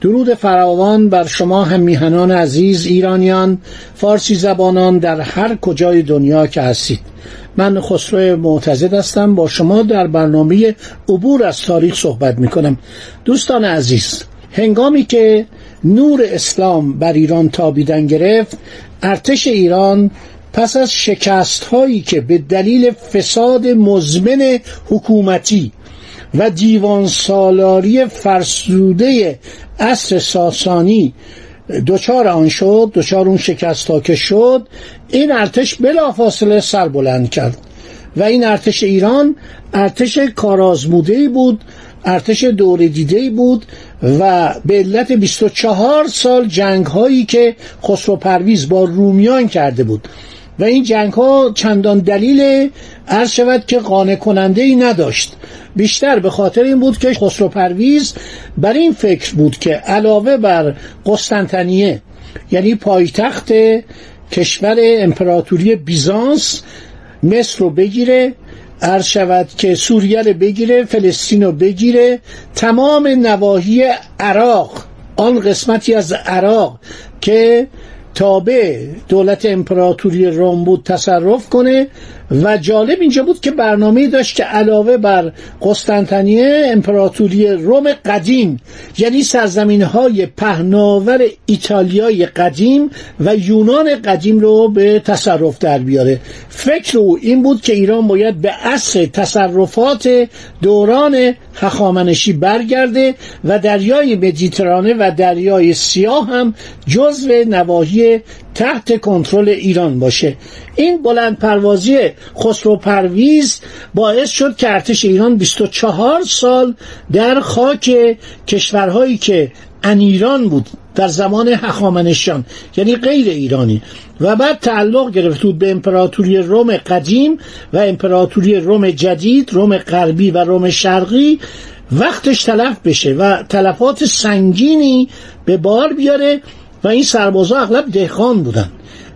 درود فراوان بر شما هم میهنان عزیز ایرانیان فارسی زبانان در هر کجای دنیا که هستید. من خسرو معتزد هستم با شما در برنامه عبور از تاریخ صحبت می کنم دوستان عزیز هنگامی که نور اسلام بر ایران تابیدن گرفت ارتش ایران پس از شکست هایی که به دلیل فساد مزمن حکومتی و دیوان سالاری فرسوده اصر ساسانی. دچار آن شد دچار اون شکست که شد این ارتش بلافاصله سر بلند کرد. و این ارتش ایران ارتش کارازموده بود ارتش دور دیده بود و به علت 24 سال جنگ هایی که خسرو پرویز با رومیان کرده بود. و این جنگ ها چندان دلیل عرض شود که قانع کننده ای نداشت. بیشتر به خاطر این بود که خسرو پرویز بر این فکر بود که علاوه بر قسطنطنیه یعنی پایتخت کشور امپراتوری بیزانس مصر رو بگیره عرض شود که سوریه رو بگیره فلسطین رو بگیره تمام نواحی عراق آن قسمتی از عراق که تابع دولت امپراتوری روم بود تصرف کنه و جالب اینجا بود که برنامه داشت که علاوه بر قسطنطنیه امپراتوری روم قدیم یعنی سرزمین های پهناور ایتالیای قدیم و یونان قدیم رو به تصرف در بیاره. فکر او این بود که ایران باید به اصل تصرفات دوران هخامنشی برگرده و دریای مدیترانه و دریای سیاه هم جزو نواحی تحت کنترل ایران باشه. این بلند پروازی خسرو پرویز باعث شد که ارتش ایران 24 سال در خاک کشورهایی که انیران بود در زمان هخامنشیان یعنی غیر ایرانی. و بعد تعلق گرفت بود به امپراتوری روم قدیم و امپراتوری روم جدید روم غربی و روم شرقی. وقتش تلف بشه و تلفات سنگینی به بار بیاره. و این سربازا اغلب دهخان بودن.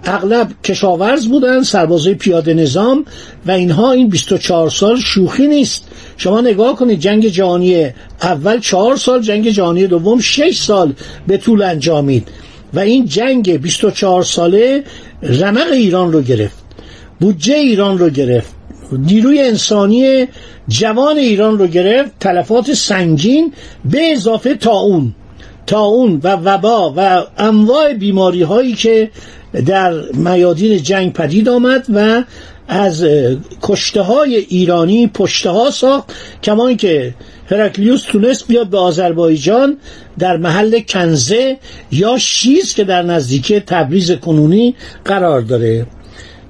اغلب کشاورز بودن سربازای پیاده نظام و اینها این 24 سال شوخی نیست. شما نگاه کنید جنگ جهانی اول چهار سال جنگ جهانی دوم شش سال به طول انجامید. و این جنگ 24 ساله رمق ایران رو گرفت بودجه ایران رو گرفت نیروی انسانی جوان ایران رو گرفت تلفات سنگین به اضافه تاون تاون و وبا و انواع بیماری هایی که در میادین جنگ پدید آمد و از کشته های ایرانی پشته ها ساخت کما که هرکلیوس تونست بیاد به آذربایجان در محل کنزه یا شیز که در نزدیکی تبریز کنونی قرار داره.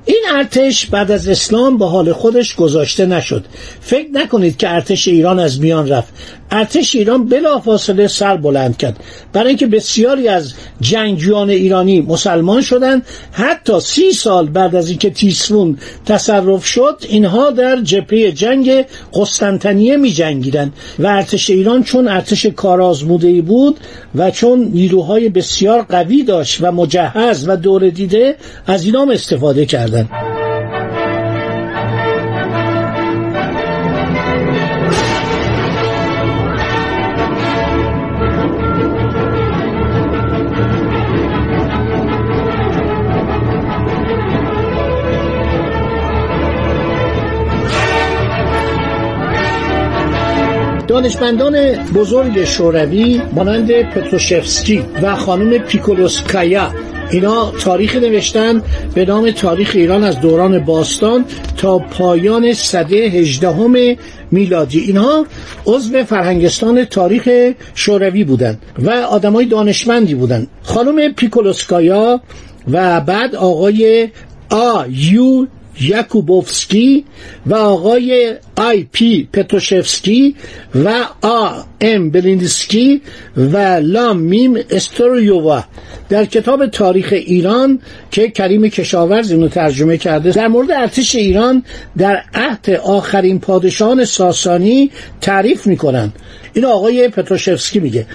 این ارتش بعد از اسلام به حال خودش گذاشته نشد. فکر نکنید که ارتش ایران از میان رفت. ارتش ایران بلافاصله سر بلند کرد. برای اینکه بسیاری از جنگجویان ایرانی مسلمان شدند حتی سی سال بعد از اینکه تیسفون تصرف شد اینها در جبهه جنگ قسطنطنیه می جنگیدن و ارتش ایران چون ارتش کارآزموده بود و چون نیروهای بسیار قوی داشت و مجهز و دور دیده از اینام استفاده کردند. دانشمندان بزرگ شوروی مانند پتروشفسکی و خانم پیکولوسکایا. اینا تاریخ نوشتن به نام تاریخ ایران از دوران باستان تا پایان صده هجدهم میلادی. اینها عضو فرهنگستان تاریخ شوروی بودند و آدمای دانشمندی بودند. خانم پیکولوسکایا و بعد آقای آ یو یکوبوفسکی و آقای آی پی پتروشفسکی و آ ام بلیندسکی و لام میم استوریووا. در کتاب تاریخ ایران که کریم کشاورز اینو ترجمه کرده در مورد ارتش ایران در عهد آخرین پادشاهان ساسانی تعریف می‌کنن. این آقای پتروشفسکی میگه.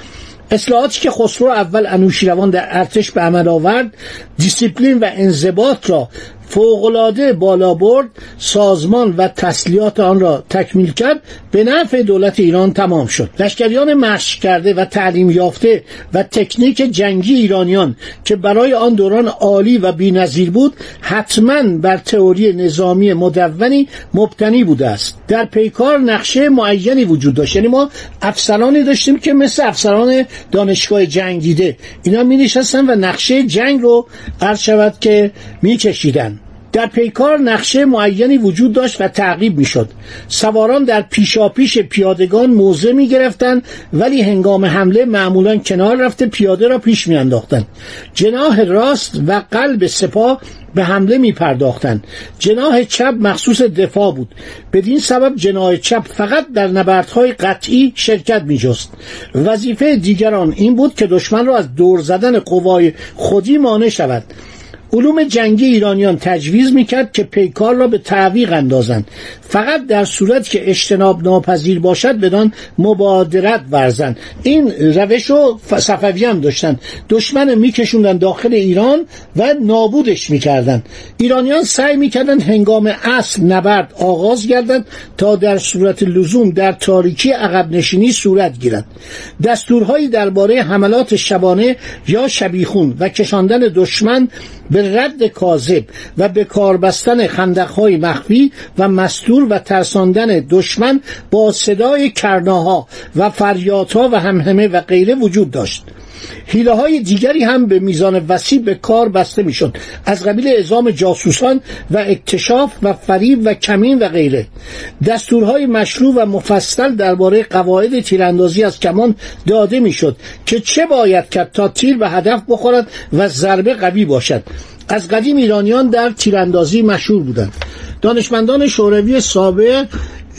اصلاحاتی که خسرو اول انوشیروان در ارتش به عمل آورد دیسیپلین و انضباط را فوقالعاده بالا برد سازمان و تسلیحات آن را تکمیل کرد. به نفع دولت ایران تمام شد. لشکریان مشق کرده و تعلیم یافته و تکنیک جنگی ایرانیان که برای آن دوران عالی و بینظیر بود حتما بر تئوری نظامی مدونی مبتنی بوده است. در پیکار نقشه معینی وجود داشت. یعنی ما افسرانی داشتیم که مثل افسران دانشگاه جنگ دیده اینا می نشستن و نقشه جنگ رو عرض شود که می کشیدن در پیکار نقشه معینی وجود داشت و تعقیب می‌شد سواران در پیشاپیش پیادگان موضع می گرفتن ولی هنگام حمله معمولا کنار رفته پیاده را پیش می انداختن. جناح راست و قلب سپاه به حمله می پرداختن. جناح چپ مخصوص دفاع بود بدین سبب جناح چپ فقط در نبردهای قطعی شرکت می جست وظیفه دیگران این بود که دشمن را از دور زدن قوای خودی مانع شود علوم جنگی ایرانیان تجویز می‌کرد که پیکار را به تعویق اندازند. فقط در صورت که اجتناب ناپذیر باشد بدان مبادرت ورزند. این روش رو صفوی هم داشتن دشمن میکشوندن داخل ایران و نابودش می‌کردن ایرانیان سعی می‌کردن هنگام اصل نبرد آغاز گردند تا در صورت لزوم در تاریکی عقب نشینی صورت گیرد. دستورهایی درباره حملات شبانه یا شبیخون و کشاندن دشمن به رد کاذب و به کار بستن خندقهای مخفی و مستور و ترساندن دشمن با صدای کرناها و فریادها و همهمه و غیره وجود داشت. حیله های دیگری هم به میزان وسیع به کار بسته می‌شد. از قبیل اعزام جاسوسان و اکتشاف و فریب و کمین و غیره. دستورهای مشروع و مفصل درباره قواعد تیراندازی از کمان داده می‌شد که چه باید کرد تا تیر به هدف بخورد و ضربه قوی باشد. از قدیم ایرانیان در تیراندازی مشهور بودند. دانشمندان شوروی سابق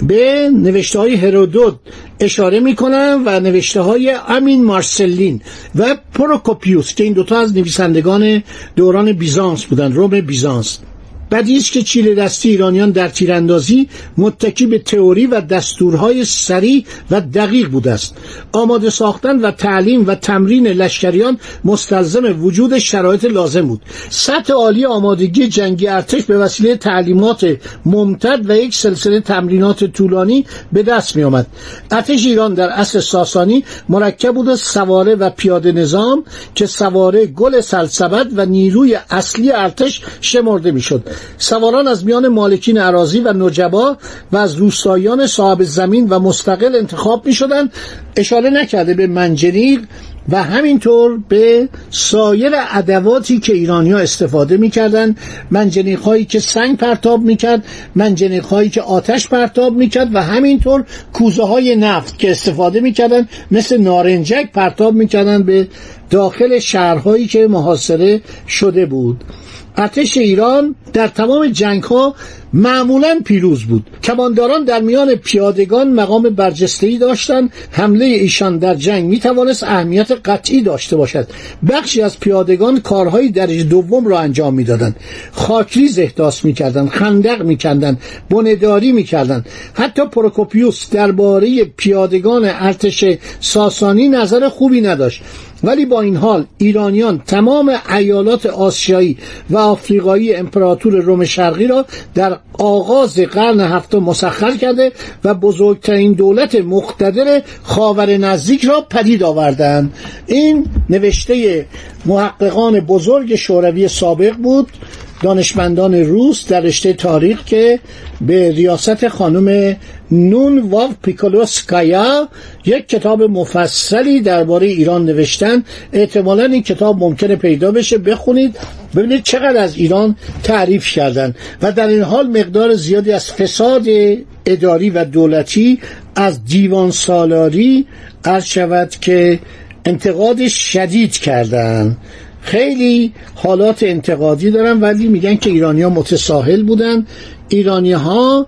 به نوشته های هرودوت اشاره می‌کنم و نوشته های امین مارسلین و پروکوپیوس که این دوتا از نویسندگان دوران بیزانس بودند روم بیزانس. بدی است که چیل دستی ایرانیان در تیراندازی متکی به تئوری و دستورهای سریع و دقیق بوده است آماده ساختن و تعلیم و تمرین لشکریان مستلزم وجود شرایط لازم بود. سطح عالی آمادگی جنگی ارتش به وسیله تعلیمات ممتد و یک سلسله تمرینات طولانی به دست می آمد ارتش ایران در اصل ساسانی مرکب بود از سواره و پیاده نظام که سواره گل سلسبت و نیروی اصلی ارتش شمرده می‌شد. سواران از میان مالکین عراضی و نجبا و از روستاییان صاحب زمین و مستقل انتخاب می شدن اشاره نکرده به منجنیق و همینطور به سایر ادواتی که ایرانیا استفاده می‌کردن منجنیق هایی که سنگ پرتاب می‌کرد منجنیق هایی که آتش پرتاب می‌کرد و همینطور کوزه های نفت که استفاده می‌کردن مثل نارنجک پرتاب می‌کردن به داخل شهرهایی که محاصره شده بود. ارتش ایران در تمام جنگ ها معمولا پیروز بود. کمانداران در میان پیادگان مقام برجسته‌ای داشتند. حمله ایشان در جنگ می توانست اهمیت قطعی داشته باشد. بخشی از پیادگان کارهای درجه دوم را انجام می‌دادند. خاکریز احداث می‌کردند خندق میکندند بنداری می‌کردند. حتی پروکوپیوس درباره پیادگان ارتش ساسانی نظر خوبی نداشت. ولی با این حال ایرانیان تمام ایالات آسیایی و آفریقایی امپراتور روم شرقی را در آغاز قرن هفتم مسخر کرده و بزرگترین دولت مقتدر خاور نزدیک را پدید آوردند این نوشته محققان بزرگ شوروی سابق بود. دانشمندان روس در رشته تاریخ که به ریاست خانم نون واو پیکولوسکایا یک کتاب مفصلی درباره ایران نوشتن. احتمالا این کتاب ممکنه پیدا بشه. بخونید ببینید چقدر از ایران تعریف کردن. و در این حال مقدار زیادی از فساد اداری و دولتی از دیوان سالاری عرض شود که انتقاد شدید کردن. خیلی حالات انتقادی دارن ولی میگن که ایرانی ها متساهل بودن. ایرانی ها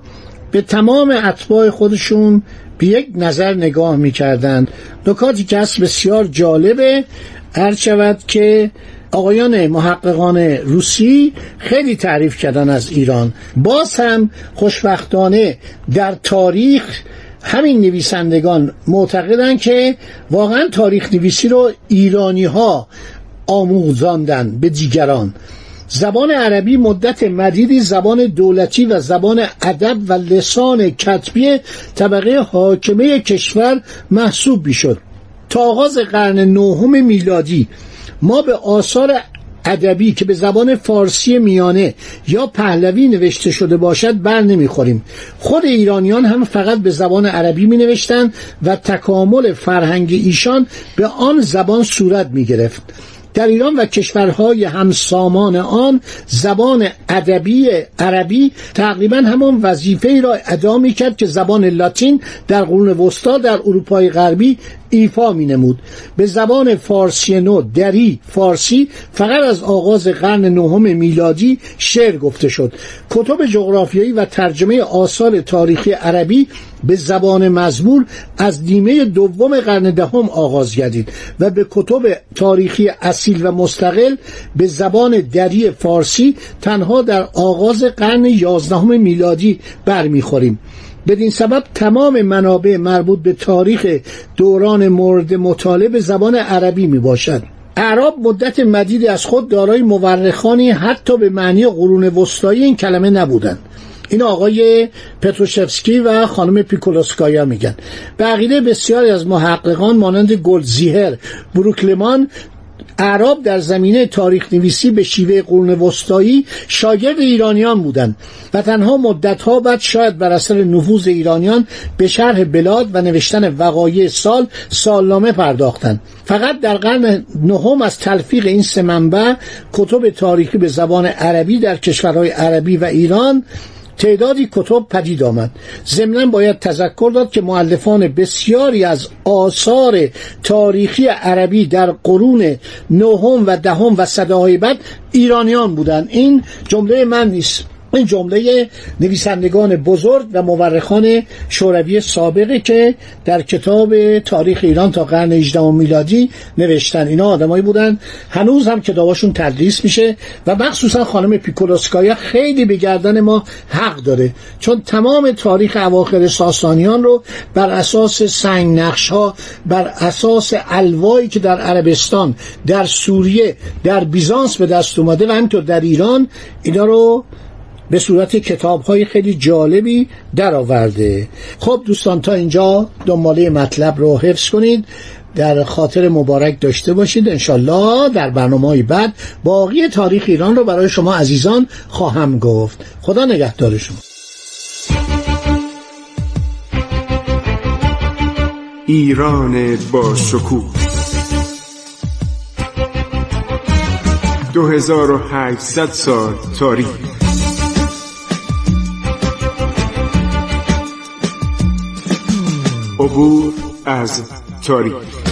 به تمام اتباع خودشون به یک نظر نگاه می‌کردند. نکاتی که هست بسیار جالبه. هر شود که آقایان محققان روسی خیلی تعریف کردن از ایران. باز هم خوشبختانه در تاریخ همین نویسندگان معتقدن که واقعا تاریخ نویسی رو ایرانی ها آموزاندن به دیگران. زبان عربی مدت مدیدی زبان دولتی و زبان ادب و لسان کتبی طبقه حاکمه کشور محسوب می‌شد. تا آغاز قرن نهم میلادی ما به آثار ادبی که به زبان فارسی میانه یا پهلوی نوشته شده باشد بر نمی‌خوریم. خود ایرانیان هم فقط به زبان عربی می و تکامل فرهنگ ایشان به آن زبان صورت می گرفت در ایران و کشورهای همسامان آن زبان ادبی عربی تقریبا همان وظیفه را ادا می کرد که زبان لاتین در قرون وسطا در اروپای غربی ایفا می نمود به زبان فارسی نو دری فارسی فقط از آغاز قرن نهم میلادی شعر گفته شد. کتب جغرافیایی و ترجمه آثار تاریخی عربی به زبان مزبور از نیمه دوم قرن دهم آغاز گردید و به کتب تاریخی اصیل و مستقل به زبان دری فارسی تنها در آغاز قرن یازدهم میلادی برمیخوریم. بدین سبب تمام منابع مربوط به تاریخ دوران مورد مطالعه زبان عربی می باشد اعراب مدت مدیدی از خود دارای مورخانی حتی به معنی قرون وسطایی این کلمه نبودند این آقای پتروشفسکی و خانم پیکولوسکایا میگن. به عقیده بسیاری از محققان مانند گلزیهر بروکلمان اعراب در زمینه تاریخ نویسی به شیوه قرون وسطایی شاگرد ایرانیان بودند و تنها مدتها بعد شاید بر اثر نفوذ ایرانیان به شرح بلاد و نوشتن وقایع سال سالنامه پرداختند. فقط در قرن نهم از تلفیق این سه منبع کتب تاریخی به زبان عربی در کشورهای عربی و ایران تعدادی کتب پدید آمد. ضمنا باید تذکر داد که معلفان بسیاری از آثار تاریخی عربی در قرون نهم و دهم و صداهای بعد ایرانیان بودند. این جمله من نیست. این جمله نویسندگان بزرگ و مورخان شوروی سابقه که در کتاب تاریخ ایران تا قرن 18 میلادی نوشتن. اینا آدمایی بودن. هنوز هم کتاباشون تدریس میشه و مخصوصا خانم پیکولوسکایا خیلی به گردن ما حق داره. چون تمام تاریخ اواخر ساسانیان رو بر اساس سنگ نقش ها بر اساس الوایی که در عربستان در سوریه در بیزانس به دست اومده و همینطور در ایران اینا رو به صورت کتاب های خیلی جالبی درآورده. خب دوستان تا اینجا دنباله مطلب رو حفظ کنید. در خاطر مبارک داشته باشید. انشالله در برنامه بعد باقی تاریخ ایران رو برای شما عزیزان خواهم گفت. خدا نگهدار شما. ایران با شکوه. 2800 سال تاریخ. عبور از تاریخ.